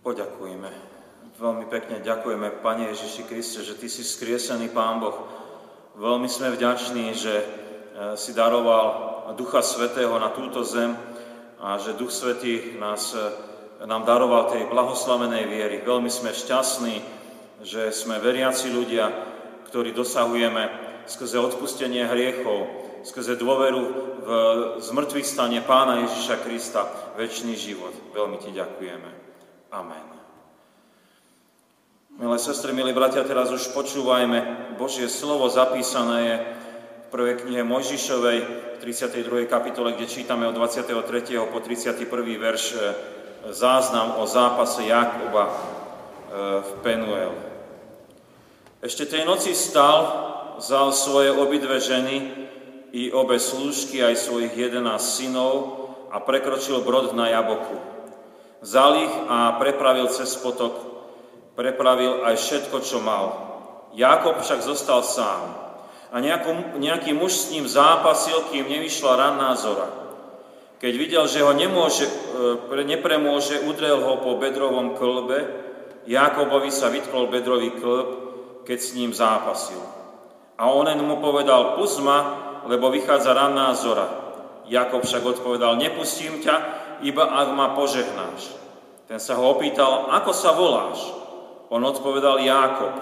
Poďakujeme. Veľmi pekne ďakujeme, Pane Ježiši Kriste, že Ty si skriesený Pán Boh. Veľmi sme vďační, že e, si daroval Ducha Svetého na túto zem a že Duch Svetý nás, e, nám daroval tej blahoslavenej viery. Veľmi sme šťastní, že sme veriaci ľudia, ktorí dosahujeme skrze odpustenie hriechov, skrze dôveru v zmrtvých stane Pána Ježiša Krista väčší život. Veľmi Ti ďakujeme. Amen. Milé sestry, milí bratia, teraz už počúvajme Božie slovo zapísané je v prvej knihe Mojžišovej v 32. kapitole, kde čítame od 23. po 31. verš e, záznam o zápase Jakoba e, v Penuel. Ešte tej noci stal, vzal svoje obidve ženy i obe slúžky, aj svojich 11 synov a prekročil brod na Jaboku Vzal ich a prepravil cez potok, prepravil aj všetko, čo mal. Jakob však zostal sám. A nejakú, nejaký muž s ním zápasil, kým nevyšla ranná zora. Keď videl, že ho nemôže, e, nepremôže, udrel ho po bedrovom klbe, Jakobovi sa vytkol bedrový klb, keď s ním zápasil. A onen mu povedal, pust lebo vychádza ranná zora. Jakob však odpovedal, nepustím ťa, iba ak ma požehnáš. Ten sa ho opýtal, ako sa voláš? On odpovedal Jákob.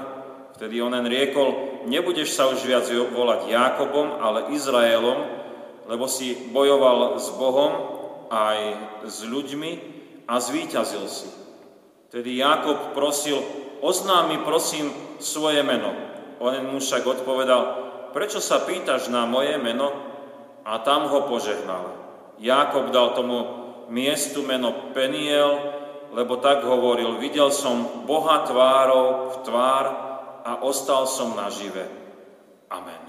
Vtedy onen riekol, nebudeš sa už viac volať Jákobom, ale Izraelom, lebo si bojoval s Bohom aj s ľuďmi a zvíťazil si. Tedy Jákob prosil, oznám mi prosím svoje meno. Onen mu však odpovedal, prečo sa pýtaš na moje meno? A tam ho požehnal. Jákob dal tomu miestu meno Peniel, lebo tak hovoril, videl som Boha tvárov v tvár a ostal som nažive. Amen.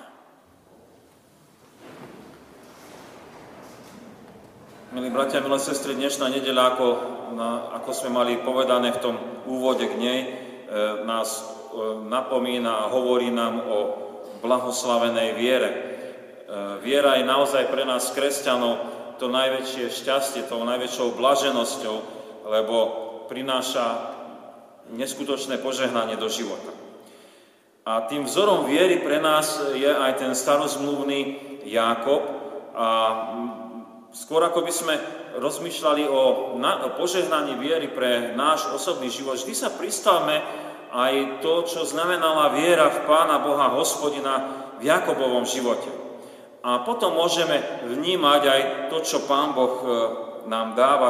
Milí bratia, milé sestry, dnešná nedeľa, ako, na, ako sme mali povedané v tom úvode k nej, e, nás e, napomína a hovorí nám o blahoslavenej viere. E, viera je naozaj pre nás kresťanov to najväčšie šťastie, tou najväčšou blaženosťou, lebo prináša neskutočné požehnanie do života. A tým vzorom viery pre nás je aj ten starozmluvný Jákob. A skôr ako by sme rozmýšľali o, na, o požehnaní viery pre náš osobný život, vždy sa pristavme aj to, čo znamenala viera v Pána Boha Hospodina v Jakobovom živote. A potom môžeme vnímať aj to, čo Pán Boh e, nám dáva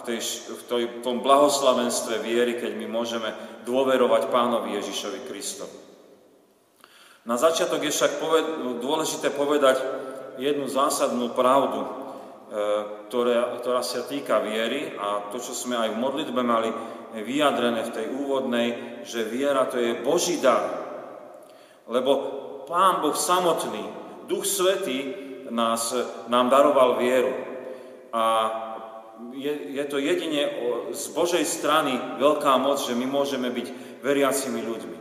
v, tej, v, tej, tom blahoslavenstve viery, keď my môžeme dôverovať Pánovi Ježišovi Kristovi. Na začiatok je však poved, dôležité povedať jednu zásadnú pravdu, e, ktorá, ktorá sa týka viery a to, čo sme aj v modlitbe mali vyjadrené v tej úvodnej, že viera to je Boží dar. Lebo Pán Boh samotný Duch Svetý nás, nám daroval vieru. A je, je to jedine z Božej strany veľká moc, že my môžeme byť veriacimi ľuďmi.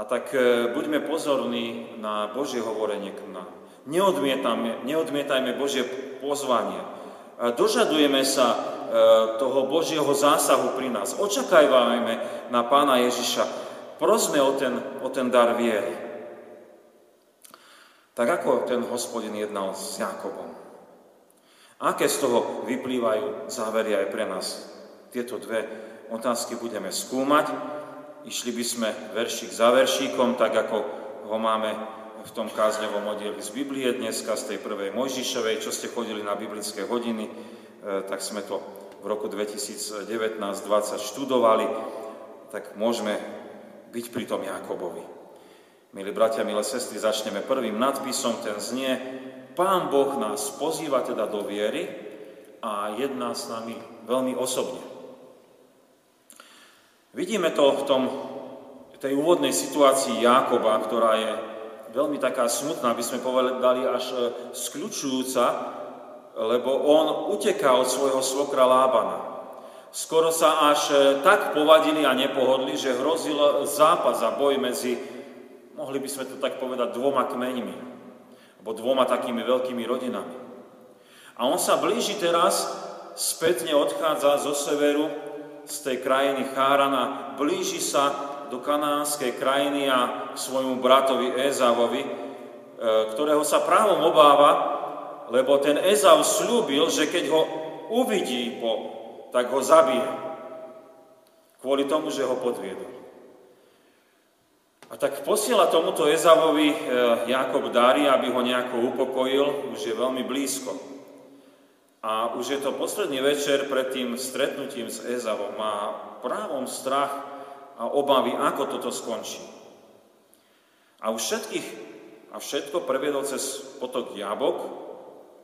A tak e, buďme pozorní na Božie hovorenie k nám. Neodmietajme, neodmietajme Božie pozvanie. Dožadujeme sa e, toho Božieho zásahu pri nás. Očakávajme na Pána Ježiša. Prosme o ten, o ten dar viery. Tak ako ten hospodin jednal s Jakobom. Aké z toho vyplývajú závery aj pre nás? Tieto dve otázky budeme skúmať. Išli by sme veršík za veršíkom, tak ako ho máme v tom kázňovom oddieli z Biblie dneska, z tej prvej Mojžišovej, čo ste chodili na biblické hodiny, e, tak sme to v roku 2019-2020 študovali, tak môžeme byť pri tom Jakobovi. Milí bratia, milé sestry, začneme prvým nadpisom, ten znie Pán Boh nás pozýva teda do viery a jedná s nami veľmi osobne. Vidíme to v tom, tej úvodnej situácii Jákoba, ktorá je veľmi taká smutná, by sme povedali až e, skľučujúca, lebo on uteká od svojho svokra Lábana. Skoro sa až e, tak povadili a nepohodli, že hrozil zápas a boj medzi mohli by sme to tak povedať, dvoma kmeňmi, alebo dvoma takými veľkými rodinami. A on sa blíži teraz, spätne odchádza zo severu z tej krajiny Chárana, blíži sa do kanánskej krajiny a svojmu bratovi Ézavovi, e, ktorého sa právom obáva, lebo ten Ézav slúbil, že keď ho uvidí, po, tak ho zabije. Kvôli tomu, že ho podviedol. A tak posiela tomuto Ezavovi e, Jakob dary, aby ho nejako upokojil, už je veľmi blízko. A už je to posledný večer pred tým stretnutím s Ezavom. Má právom strach a obavy, ako toto skončí. A už všetkých a všetko previedol cez potok Jabok.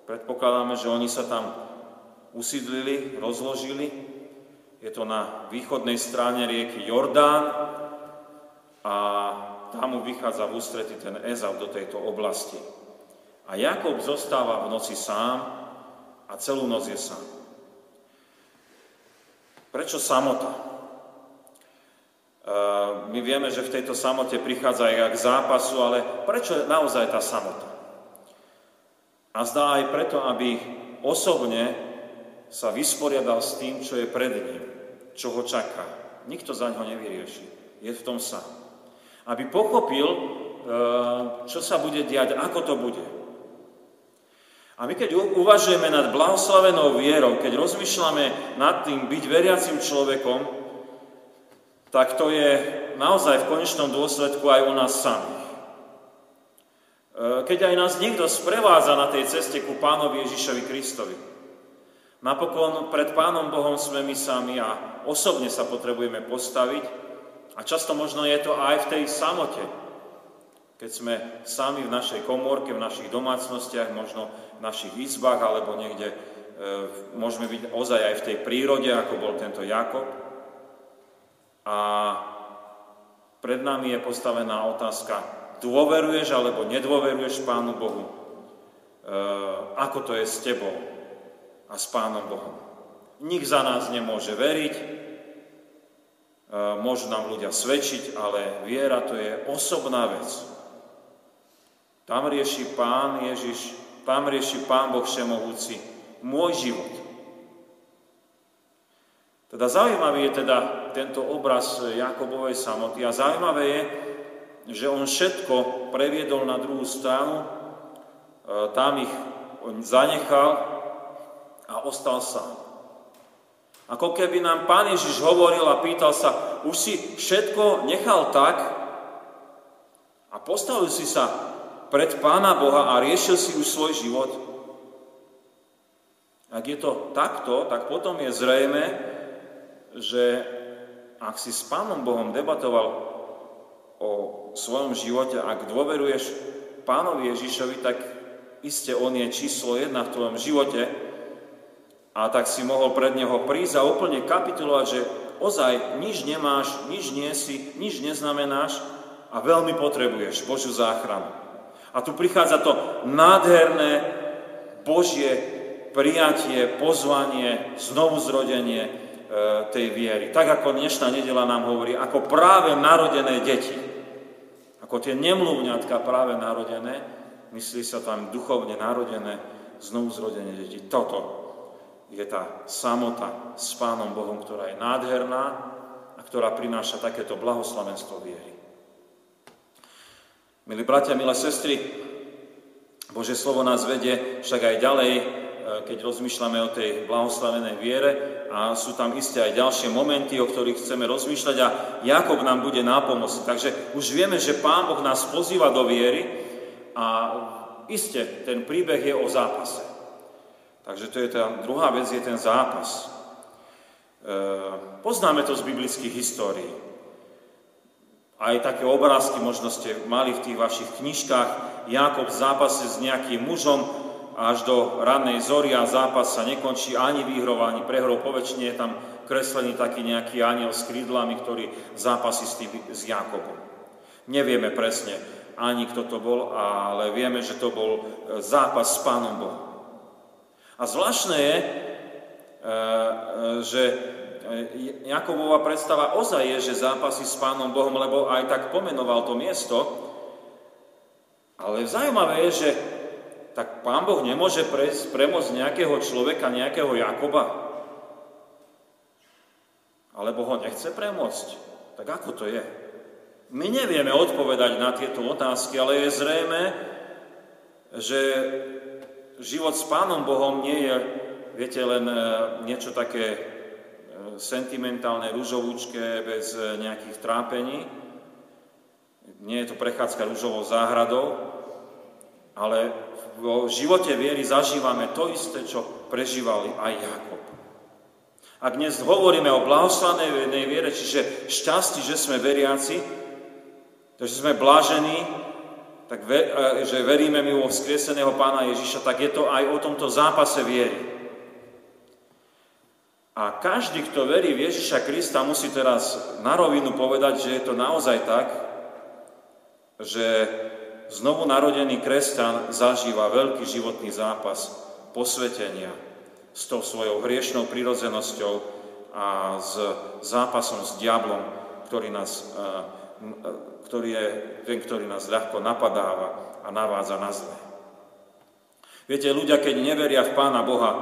Predpokladáme, že oni sa tam usídlili, rozložili. Je to na východnej strane rieky Jordán, a tam mu vychádza v ústrety ten Ezav do tejto oblasti. A Jakob zostáva v noci sám a celú noc je sám. Prečo samota? E, my vieme, že v tejto samote prichádza aj k zápasu, ale prečo naozaj tá samota? A zdá aj preto, aby osobne sa vysporiadal s tým, čo je pred ním, čo ho čaká. Nikto za ňo nevyrieši. Je v tom sám aby pochopil, e, čo sa bude diať, ako to bude. A my keď uvažujeme nad blahoslavenou vierou, keď rozmýšľame nad tým byť veriacim človekom, tak to je naozaj v konečnom dôsledku aj u nás samých. E, keď aj nás niekto sprevádza na tej ceste ku pánovi Ježišovi Kristovi, napokon pred pánom Bohom sme my sami a osobne sa potrebujeme postaviť a často možno je to aj v tej samote, keď sme sami v našej komórke, v našich domácnostiach, možno v našich izbách, alebo niekde e, môžeme byť ozaj aj v tej prírode, ako bol tento Jakob. A pred nami je postavená otázka, dôveruješ alebo nedôveruješ Pánu Bohu? E, ako to je s tebou a s Pánom Bohom? Nik za nás nemôže veriť, môžu nám ľudia svedčiť, ale viera to je osobná vec. Tam rieši Pán Ježiš, tam rieši Pán Boh Všemohúci môj život. Teda zaujímavý je teda tento obraz Jakobovej samoty a zaujímavé je, že on všetko previedol na druhú stranu, e, tam ich zanechal a ostal sám. Ako keby nám Pán Ježiš hovoril a pýtal sa, už si všetko nechal tak a postavil si sa pred Pána Boha a riešil si už svoj život? Ak je to takto, tak potom je zrejme, že ak si s Pánom Bohom debatoval o svojom živote, ak dôveruješ Pánovi Ježišovi, tak iste On je číslo jedna v tvojom živote, a tak si mohol pred neho prísť a úplne kapitulovať, že ozaj nič nemáš, nič nie si, nič neznamenáš a veľmi potrebuješ Božiu záchranu. A tu prichádza to nádherné Božie prijatie, pozvanie, znovu zrodenie e, tej viery. Tak ako dnešná nedela nám hovorí, ako práve narodené deti. Ako tie nemluvňatka práve narodené, myslí sa tam duchovne narodené, znovu zrodenie detí. Toto je tá samota s Pánom Bohom, ktorá je nádherná a ktorá prináša takéto blahoslavenstvo viery. Milí bratia, milé sestry, Bože slovo nás vedie však aj ďalej, e, keď rozmýšľame o tej blahoslavenej viere a sú tam isté aj ďalšie momenty, o ktorých chceme rozmýšľať a Jakob nám bude nápomocný. Takže už vieme, že Pán Boh nás pozýva do viery a iste ten príbeh je o zápase. Takže to je tá druhá vec, je ten zápas. E, poznáme to z biblických histórií. Aj také obrázky možno ste mali v tých vašich knižkách. Jakob v zápase s nejakým mužom až do rannej zory a zápas sa nekončí ani výhrou, ani prehrou. Poväčšine je tam kreslený taký nejaký aniel s krídlami, ktorý zápasí s, tým, s Jakobom. Nevieme presne ani kto to bol, ale vieme, že to bol zápas s Pánom Bohom. A zvláštne je, e, e, že Jakobova predstava ozaj je, že zápasí s Pánom Bohom, lebo aj tak pomenoval to miesto. Ale zaujímavé je, že tak Pán Boh nemôže premôcť nejakého človeka, nejakého Jakoba. Alebo ho nechce premôcť? Tak ako to je? My nevieme odpovedať na tieto otázky, ale je zrejme, že život s Pánom Bohom nie je, viete, len e, niečo také e, sentimentálne, rúžovúčke, bez e, nejakých trápení. Nie je to prechádzka rúžovou záhradou, ale v živote viery zažívame to isté, čo prežívali aj Jakob. Ak dnes hovoríme o blahoslanej viere, čiže šťastí, že sme veriaci, že sme blážení, tak ve, e, že veríme mi vo vzkrieseného pána Ježiša, tak je to aj o tomto zápase viery. A každý, kto verí v Ježiša Krista, musí teraz na rovinu povedať, že je to naozaj tak, že znovu narodený kresťan zažíva veľký životný zápas posvetenia s tou svojou hriešnou prirodzenosťou a s zápasom s diablom, ktorý nás ktorý je ten, ktorý nás ľahko napadáva a navádza na zlé. Viete, ľudia, keď neveria v Pána Boha,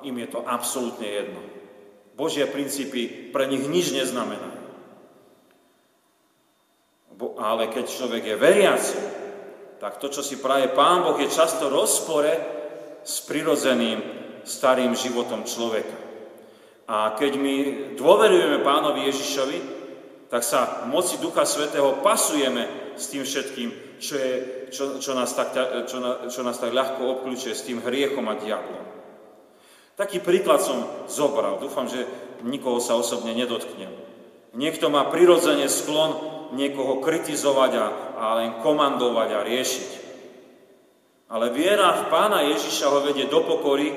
im je to absolútne jedno. Božie princípy pre nich nič neznamenajú. Ale keď človek je veriaci, tak to, čo si praje Pán Boh, je často rozpore s prirodzeným starým životom človeka. A keď my dôverujeme Pánovi Ježišovi, tak sa moci Ducha Svetého pasujeme s tým všetkým, čo, je, čo, čo, nás, tak, čo, čo nás tak ľahko obklúčuje s tým hriechom a diablom. Taký príklad som zobral. Dúfam, že nikoho sa osobne nedotknem. Niekto má prirodzene sklon niekoho kritizovať a, a len komandovať a riešiť. Ale viera v Pána Ježiša ho vedie do pokory,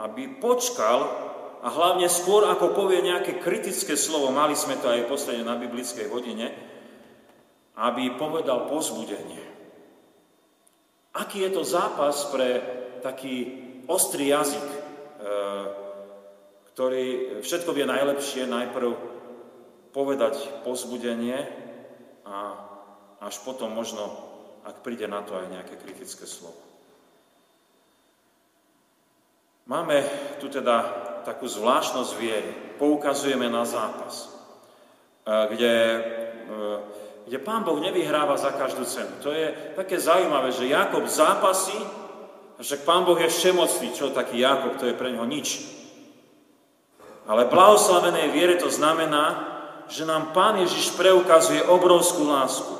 aby počkal a hlavne skôr, ako povie nejaké kritické slovo, mali sme to aj posledne na biblickej hodine, aby povedal pozbudenie. Aký je to zápas pre taký ostrý jazyk, e, ktorý všetko vie najlepšie najprv povedať pozbudenie a až potom možno, ak príde na to aj nejaké kritické slovo. Máme tu teda takú zvláštnosť viery. Poukazujeme na zápas, e, kde, e, kde Pán Boh nevyhráva za každú cenu. To je také zaujímavé, že Jakob zápasí, a však Pán Boh je všemocný. Čo taký Jakob, to je pre neho nič. Ale blahoslavenej viere to znamená, že nám Pán Ježiš preukazuje obrovskú lásku.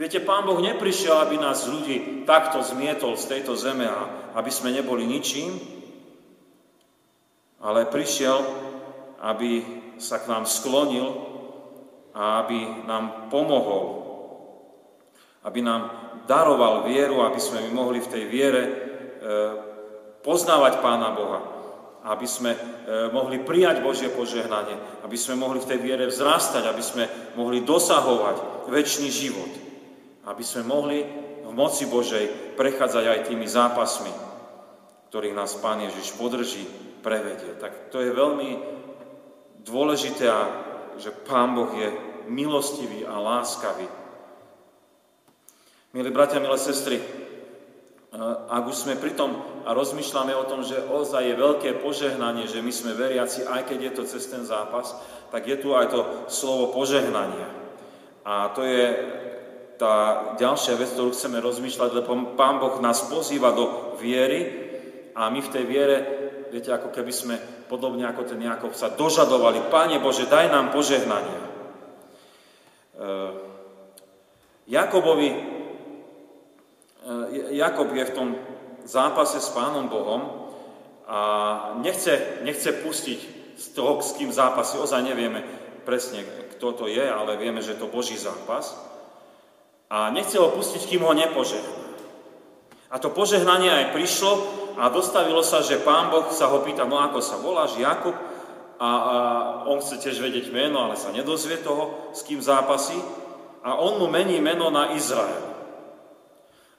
Viete, Pán Boh neprišiel, aby nás ľudí takto zmietol z tejto zeme a aby sme neboli ničím, ale prišiel, aby sa k nám sklonil a aby nám pomohol, aby nám daroval vieru, aby sme my mohli v tej viere e, poznávať Pána Boha, aby sme e, mohli prijať Božie požehnanie, aby sme mohli v tej viere vzrastať, aby sme mohli dosahovať väčší život, aby sme mohli v moci Božej prechádzať aj tými zápasmi, ktorých nás Pán Ježiš podrží prevedie. Tak to je veľmi dôležité, že Pán Boh je milostivý a láskavý. Milí bratia, milé sestry, ak už sme pri tom a rozmýšľame o tom, že ozaj je veľké požehnanie, že my sme veriaci, aj keď je to cez ten zápas, tak je tu aj to slovo požehnania. A to je tá ďalšia vec, ktorú chceme rozmýšľať, lebo Pán Boh nás pozýva do viery a my v tej viere viete, ako keby sme, podobne ako ten Jakob, sa dožadovali, Pane Bože, daj nám požehnania. E, Jakobovi, e, Jakob je v tom zápase s Pánom Bohom a nechce, nechce pustiť z toho, s kým zápasy. Ozaj nevieme presne, kto to je, ale vieme, že to Boží zápas. A nechce ho pustiť, kým ho nepožehná. A to požehnanie aj prišlo, a dostavilo sa, že pán Boh sa ho pýta, no ako sa voláš, Jakub, a, a on chce tiež vedieť meno, ale sa nedozvie toho, s kým zápasí, a on mu mení meno na Izrael.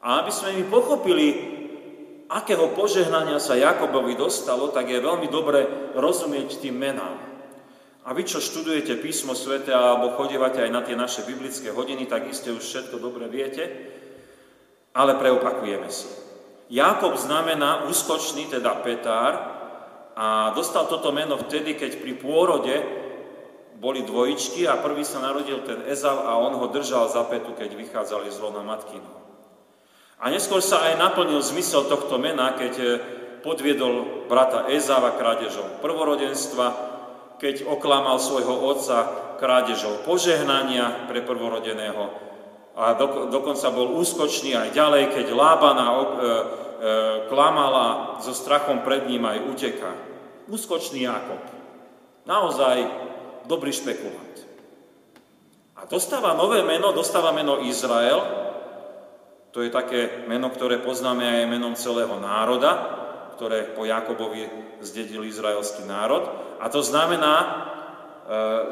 A aby sme mi pochopili, akého požehnania sa Jakobovi dostalo, tak je veľmi dobre rozumieť tým menám. A vy, čo študujete písmo svete alebo chodívate aj na tie naše biblické hodiny, tak iste už všetko dobre viete, ale preopakujeme si. Jakob znamená úskočný, teda Petár, a dostal toto meno vtedy, keď pri pôrode boli dvojičky a prvý sa narodil ten Ezav a on ho držal za petu, keď vychádzali z lona matkinu. A neskôr sa aj naplnil zmysel tohto mena, keď eh, podviedol brata Ezava krádežou prvorodenstva, keď oklamal svojho otca krádežou požehnania pre prvorodeného a do, dokonca bol úskočný aj ďalej, keď Lábana e, e, klamala so strachom pred ním aj uteká. Úskočný Jakob. Naozaj dobrý špekulant. A dostáva nové meno, dostáva meno Izrael. To je také meno, ktoré poznáme aj menom celého národa, ktoré po Jakobovi zdedil izraelský národ. A to znamená, e,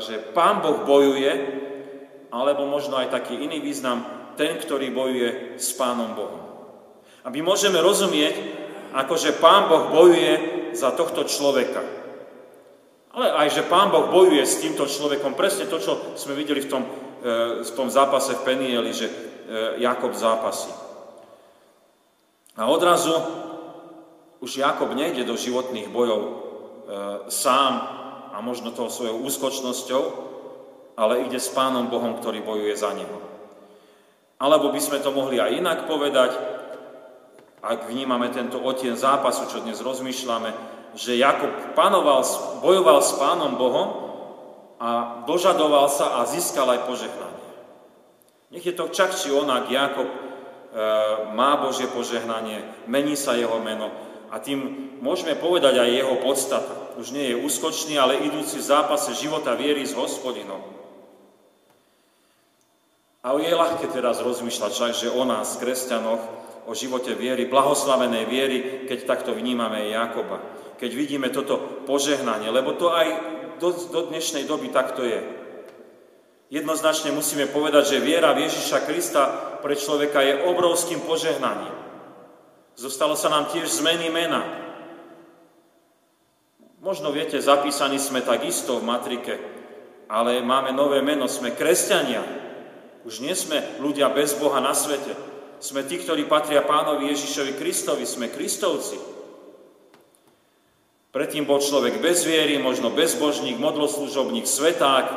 že Pán Boh bojuje alebo možno aj taký iný význam, ten, ktorý bojuje s Pánom Bohom. A my môžeme rozumieť, ako že Pán Boh bojuje za tohto človeka. Ale aj, že Pán Boh bojuje s týmto človekom. Presne to, čo sme videli v tom, e, v tom zápase v Penieli, že e, Jakob zápasí. A odrazu už Jakob nejde do životných bojov e, sám a možno toho svojou úskočnosťou, ale ide s Pánom Bohom, ktorý bojuje za neho. Alebo by sme to mohli aj inak povedať, ak vnímame tento otien zápasu, čo dnes rozmýšľame, že Jakub panoval, bojoval s Pánom Bohom a dožadoval sa a získal aj požehnanie. Nech je to čak či onak, Jakob e, má Božie požehnanie, mení sa jeho meno a tým môžeme povedať aj jeho podstata. Už nie je úskočný, ale idúci v zápase života viery s hospodinom. A je ľahké teraz rozmýšľať však, že o nás, kresťanoch, o živote viery, blahoslavenej viery, keď takto vnímame Jakoba. Keď vidíme toto požehnanie, lebo to aj do, do dnešnej doby takto je. Jednoznačne musíme povedať, že viera v Ježiša Krista pre človeka je obrovským požehnaním. Zostalo sa nám tiež zmeny mena. Možno viete, zapísaní sme takisto v matrike, ale máme nové meno, sme kresťania. Už nie sme ľudia bez Boha na svete. Sme tí, ktorí patria pánovi Ježišovi Kristovi, sme kristovci. Predtým bol človek bez viery, možno bezbožník, modloslužobník, sveták.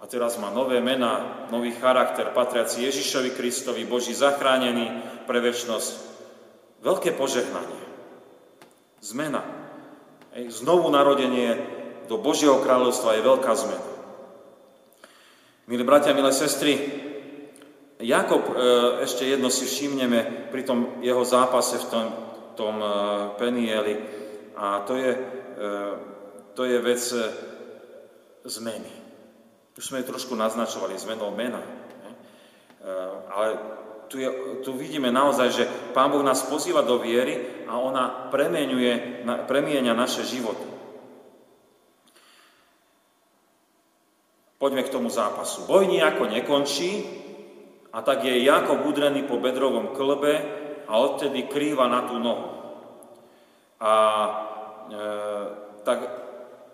A teraz má nové mená, nový charakter, patriaci Ježišovi Kristovi, Boží zachránený pre väčnosť. Veľké požehnanie. Zmena. Znovu narodenie do Božieho kráľovstva je veľká zmena. Milí bratia, milé sestry, Jakob, e, ešte jedno si všimneme pri tom jeho zápase v tom, tom e, Penieli a to je, e, to je vec zmeny. Už sme ju trošku naznačovali, zmenou mena. Ale tu, je, tu vidíme naozaj, že Pán Boh nás pozýva do viery a ona premienuje, premienia naše životy. Poďme k tomu zápasu. Boj nejako nekončí a tak je Jakob udrený po bedrovom klbe a odtedy krýva na tú nohu. A e, tak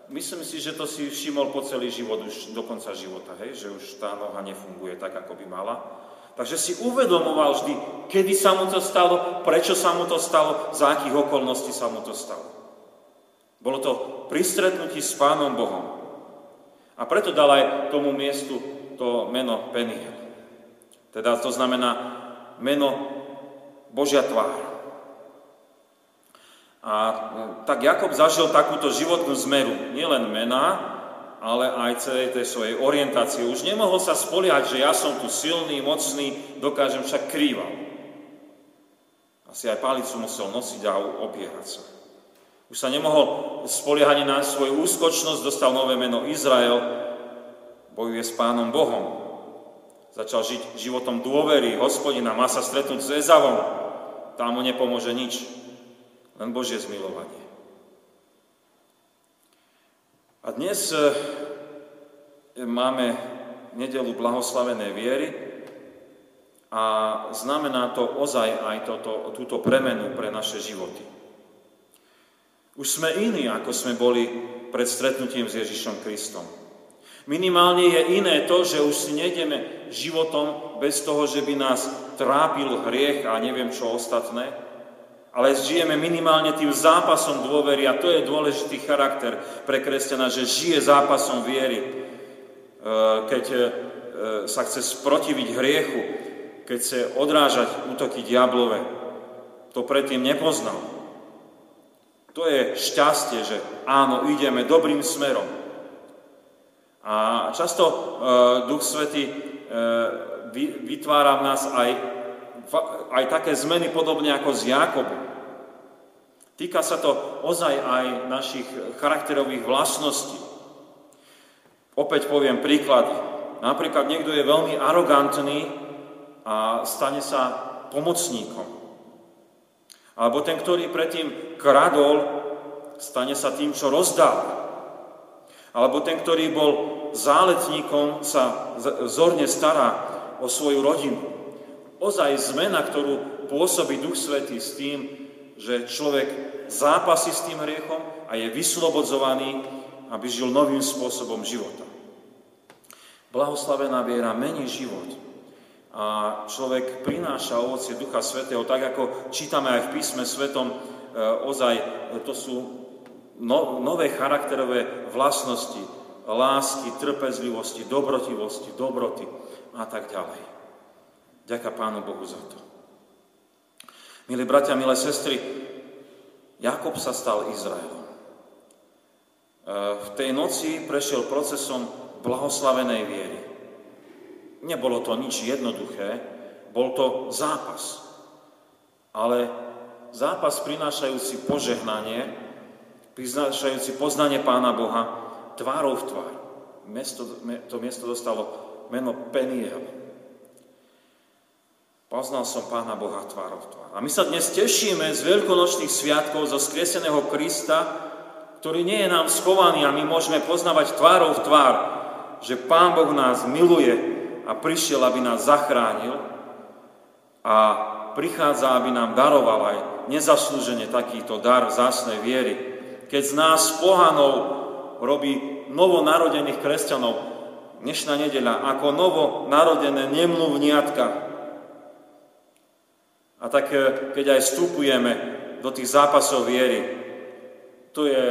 myslím si, že to si všimol po celý život, už do konca života, hej? že už tá noha nefunguje tak, ako by mala. Takže si uvedomoval vždy, kedy sa mu to stalo, prečo sa mu to stalo, za akých okolností sa mu to stalo. Bolo to pri stretnutí s Pánom Bohom. A preto dal aj tomu miestu to meno Peniel. Teda to znamená meno Božia tvár. A tak Jakob zažil takúto životnú zmeru, nielen mena, ale aj celej tej svojej orientácie. Už nemohol sa spoliať, že ja som tu silný, mocný, dokážem však krýval. Asi aj palicu musel nosiť a opierať sa. Už sa nemohol spoliehať na svoju úskočnosť, dostal nové meno Izrael, bojuje s Pánom Bohom. Začal žiť životom dôvery, hospodina, má sa stretnúť s Ezavom. Tam mu nepomôže nič, len Božie zmilovanie. A dnes e, máme nedelu blahoslavenej viery a znamená to ozaj aj toto, túto premenu pre naše životy. Už sme iní, ako sme boli pred stretnutím s Ježišom Kristom. Minimálne je iné to, že už si nejdeme životom bez toho, že by nás trápil hriech a neviem čo ostatné, ale žijeme minimálne tým zápasom dôvery a to je dôležitý charakter pre kresťana, že žije zápasom viery. E, keď e, sa chce sprotiviť hriechu, keď chce odrážať útoky diablove, to predtým nepoznal. To je šťastie, že áno, ideme dobrým smerom. A často e, Duch Svety vytvára v nás aj aj také zmeny podobne ako z Jakobu. Týka sa to ozaj aj našich charakterových vlastností. Opäť poviem príklady. Napríklad niekto je veľmi arogantný a stane sa pomocníkom. Alebo ten, ktorý predtým kradol, stane sa tým, čo rozdal. Alebo ten, ktorý bol záletníkom, sa zorne stará o svoju rodinu ozaj zmena, ktorú pôsobí Duch Svetý s tým, že človek zápasí s tým hriechom a je vyslobodzovaný, aby žil novým spôsobom života. Blahoslavená viera mení život a človek prináša ovocie Ducha Svetého, tak ako čítame aj v písme Svetom, e, ozaj to sú no, nové charakterové vlastnosti, lásky, trpezlivosti, dobrotivosti, dobroty a tak ďalej. Ďaká Pánu Bohu za to. Milí bratia, milé sestry, Jakob sa stal Izraelom. E, v tej noci prešiel procesom blahoslavenej viery. Nebolo to nič jednoduché, bol to zápas. Ale zápas prinášajúci požehnanie, prinášajúci poznanie Pána Boha tvárou v tvár. Mesto, to miesto dostalo meno Peniel. Poznal som Pána Boha tvárov tvár. A my sa dnes tešíme z veľkonočných sviatkov zo skrieseného Krista, ktorý nie je nám schovaný a my môžeme poznávať tvárov v tvár, že Pán Boh nás miluje a prišiel, aby nás zachránil a prichádza, aby nám daroval aj nezaslúžene takýto dar zásnej viery. Keď z nás pohanov robí novonarodených kresťanov, dnešná nedeľa, ako novonarodené nemluvniatka, a tak e, keď aj vstupujeme do tých zápasov viery, to je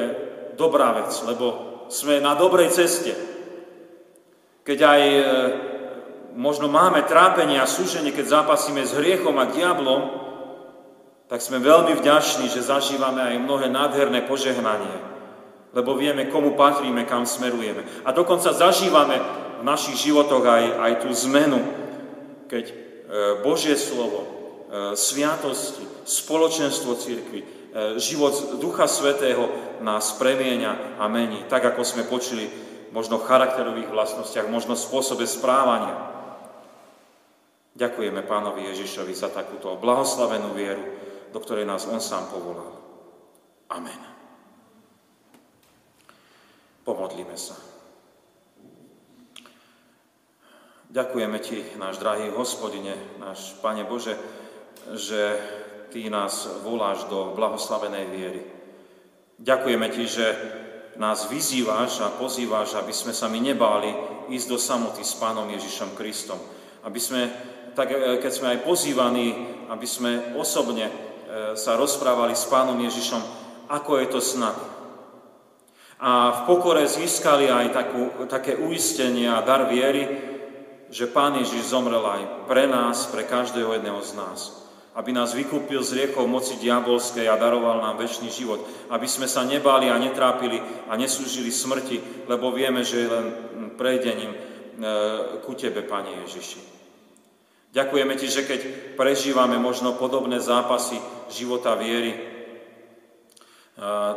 dobrá vec, lebo sme na dobrej ceste. Keď aj e, možno máme trápenie a súženie, keď zápasíme s hriechom a diablom, tak sme veľmi vďační, že zažívame aj mnohé nádherné požehnanie, lebo vieme, komu patríme, kam smerujeme. A dokonca zažívame v našich životoch aj, aj tú zmenu, keď e, Božie slovo, E, sviatosti, spoločenstvo církvy, e, život Ducha Svetého nás premieňa a mení, tak ako sme počuli možno v charakterových vlastnostiach, možno v spôsobe správania. Ďakujeme pánovi Ježišovi za takúto blahoslavenú vieru, do ktorej nás On sám povolal. Amen. Pomodlíme sa. Ďakujeme Ti, náš drahý hospodine, náš Pane Bože, že Ty nás voláš do blahoslavenej viery. Ďakujeme Ti, že nás vyzývaš a pozývaš, aby sme sa my nebáli ísť do samoty s Pánom Ježišom Kristom. Aby sme, tak e, keď sme aj pozývaní, aby sme osobne e, sa rozprávali s Pánom Ježišom, ako je to s nami. A v pokore získali aj takú, také uistenie a dar viery, že Pán Ježiš zomrel aj pre nás, pre každého jedného z nás aby nás vykúpil z riekov moci diabolskej a daroval nám väčší život. Aby sme sa nebáli a netrápili a nesúžili smrti, lebo vieme, že je len prejdením e, ku Tebe, Pane Ježiši. Ďakujeme Ti, že keď prežívame možno podobné zápasy života viery,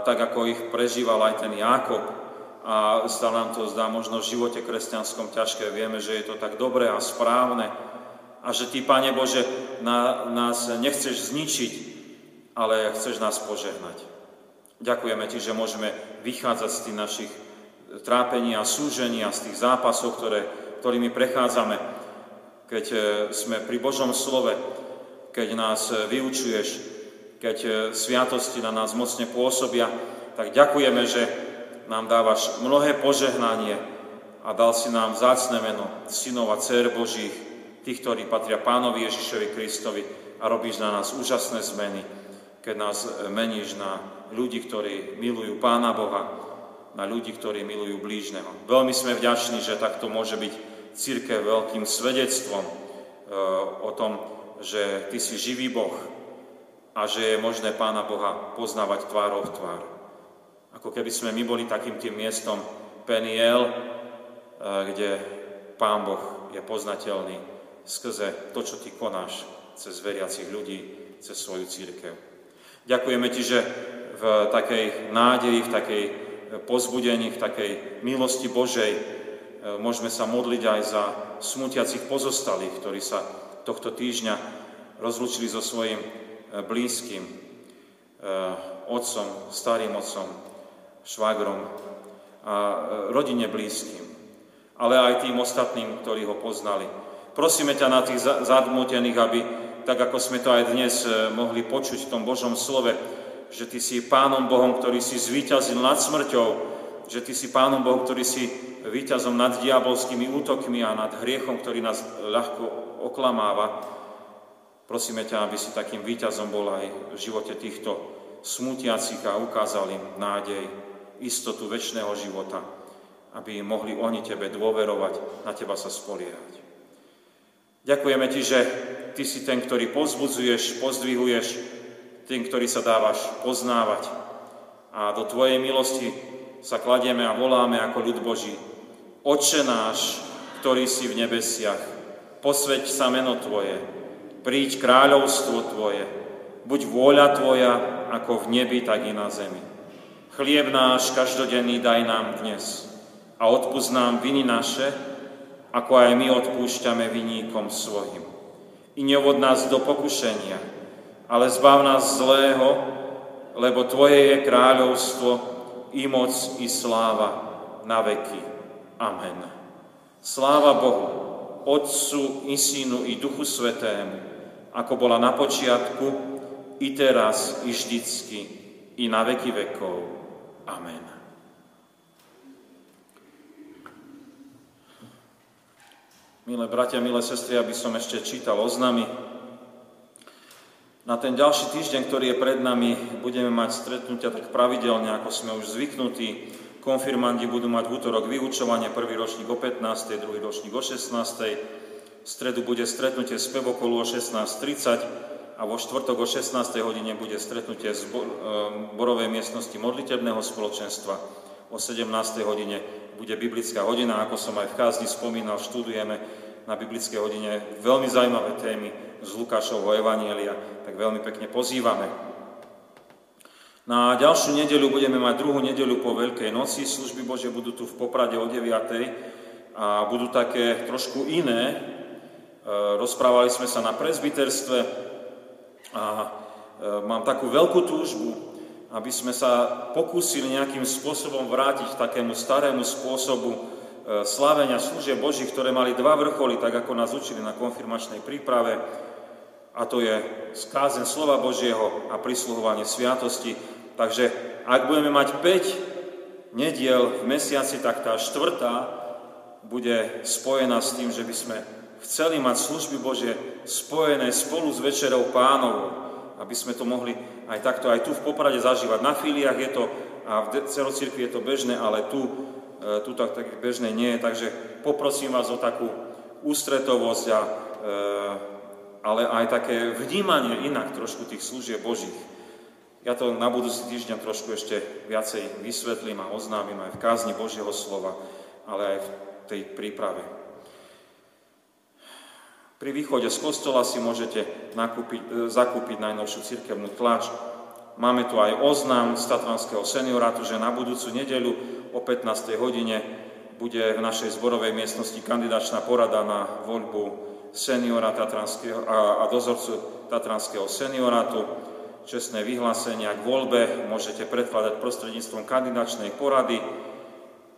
tak ako ich prežíval aj ten Jákob, a zdá nám to zdá možno v živote kresťanskom ťažké, vieme, že je to tak dobré a správne, a že Ty, Pane Bože, na, nás nechceš zničiť, ale chceš nás požehnať. Ďakujeme Ti, že môžeme vychádzať z tých našich trápení a súžení a z tých zápasov, ktoré, ktorými prechádzame, keď e, sme pri Božom slove, keď nás vyučuješ, keď e, sviatosti na nás mocne pôsobia, tak ďakujeme, že nám dávaš mnohé požehnanie a dal si nám vzácne meno synov a dcer Božích, tých, ktorí patria Pánovi Ježišovi Kristovi a robíš na nás úžasné zmeny. keď nás meníš na ľudí, ktorí milujú Pána Boha, na ľudí, ktorí milujú blížneho. Veľmi sme vďační, že takto môže byť církev veľkým svedectvom e, o tom, že Ty si živý Boh a že je možné Pána Boha poznávať tvárov v tvár. Ako keby sme my boli takým tým miestom Peniel, e, kde Pán Boh je poznateľný skrze to, čo Ty konáš cez veriacich ľudí, cez svoju církev. Ďakujeme Ti, že v takej nádeji, v takej pozbudení, v takej milosti Božej môžeme sa modliť aj za smutiacich pozostalých, ktorí sa tohto týždňa rozlučili so svojim e, blízkym, e, otcom, starým otcom, švagrom a rodine blízkym, ale aj tým ostatným, ktorí ho poznali. Prosíme ťa na tých zadmotených, aby tak ako sme to aj dnes e, mohli počuť v tom Božom slove, že Ty si Pánom Bohom, ktorý si zvíťazil nad smrťou, že Ty si Pánom Bohom, ktorý si víťazom nad diabolskými útokmi a nad hriechom, ktorý nás ľahko oklamáva. Prosíme ťa, aby si takým víťazom bol aj v živote týchto smutiacich a ukázal im nádej, istotu väčšného života, aby mohli oni Tebe dôverovať, na Teba sa spoliehať. Ďakujeme Ti, že Ty si ten, ktorý pozbudzuješ, pozdvihuješ, tým, ktorý sa dávaš poznávať. A do Tvojej milosti sa kladieme a voláme ako ľud Boží. Oče náš, ktorý si v nebesiach, posveď sa meno Tvoje, príď kráľovstvo Tvoje, buď vôľa Tvoja, ako v nebi, tak i na zemi. Chlieb náš každodenný daj nám dnes a odpúsť nám viny naše, ako aj my odpúšťame viníkom svojim. I neuvod nás do pokušenia, ale zbav nás zlého, lebo Tvoje je kráľovstvo, i moc, i sláva na veky. Amen. Sláva Bohu, Otcu, i Synu, i Duchu Svetému, ako bola na počiatku, i teraz, i vždycky, i na veky vekov. Amen. Milé bratia, milé sestry, aby som ešte čítal oznamy. Na ten ďalší týždeň, ktorý je pred nami, budeme mať stretnutia tak pravidelne, ako sme už zvyknutí. Konfirmandi budú mať v útorok vyučovanie, prvý ročník o 15., druhý ročník o 16. V stredu bude stretnutie z Pevokolu o 16.30 a vo štvrtok o 16. hodine bude stretnutie z Borovej miestnosti modlitebného spoločenstva. O 17. hodine bude biblická hodina, ako som aj v kázni spomínal, študujeme na biblické hodine veľmi zaujímavé témy z Lukášovho Evanielia, tak veľmi pekne pozývame. Na ďalšiu nedeľu budeme mať druhú nedeľu po Veľkej noci. Služby Bože budú tu v Poprade o 9. a budú také trošku iné. E, rozprávali sme sa na prezbiterstve a e, mám takú veľkú túžbu, aby sme sa pokúsili nejakým spôsobom vrátiť takému starému spôsobu e, slávenia služieb Boží, ktoré mali dva vrcholy, tak ako nás učili na konfirmačnej príprave, a to je skázen slova Božieho a prisluhovanie sviatosti. Takže ak budeme mať 5 nediel v mesiaci, tak tá štvrtá bude spojená s tým, že by sme chceli mať služby Božie spojené spolu s Večerou Pánovou aby sme to mohli aj takto, aj tu v Poprade zažívať. Na filiách je to, a v celocirkvi je to bežné, ale tu, e, tu tak, tak bežné nie je. Takže poprosím vás o takú ústretovosť, a, e, ale aj také vnímanie inak trošku tých služieb Božích. Ja to na budúci týždeň trošku ešte viacej vysvetlím a oznámim aj v kázni Božieho slova, ale aj v tej príprave. Pri východe z kostola si môžete nakúpiť, e, zakúpiť najnovšiu cirkevnú tlač. Máme tu aj oznám z Tatranského seniorátu, že na budúcu nedeľu o 15. hodine bude v našej zborovej miestnosti kandidačná porada na voľbu seniora Tatranského a, a dozorcu Tatranského seniorátu. Čestné vyhlásenia k voľbe môžete predkladať prostredníctvom kandidačnej porady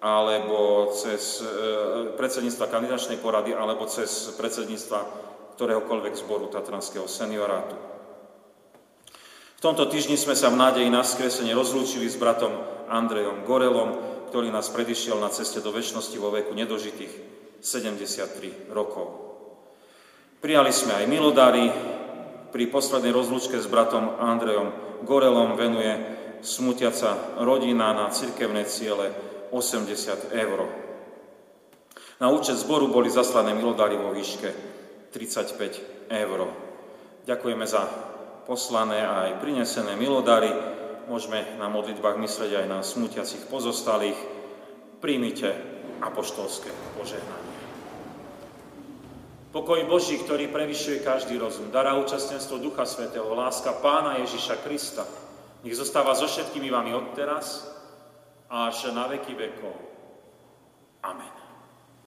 alebo cez e, predsedníctva kandidačnej porady, alebo cez predsedníctva ktoréhokoľvek zboru Tatranského seniorátu. V tomto týždni sme sa v nádeji na skresenie rozlúčili s bratom Andrejom Gorelom, ktorý nás predišiel na ceste do väčšnosti vo veku nedožitých 73 rokov. Prijali sme aj milodary, pri poslednej rozlúčke s bratom Andrejom Gorelom venuje smutiaca rodina na cirkevné ciele 80 eur. Na účet zboru boli zaslané milodary vo výške 35 eur. Ďakujeme za poslané a aj prinesené milodary. Môžeme na modlitbách myslieť aj na smutiacich pozostalých. Príjmite apoštolské požehnanie. Pokoj Boží, ktorý prevyšuje každý rozum, dará účastenstvo Ducha Svetého, láska Pána Ježiša Krista, nech zostáva so všetkými vami odteraz až na veky vekov. Amen.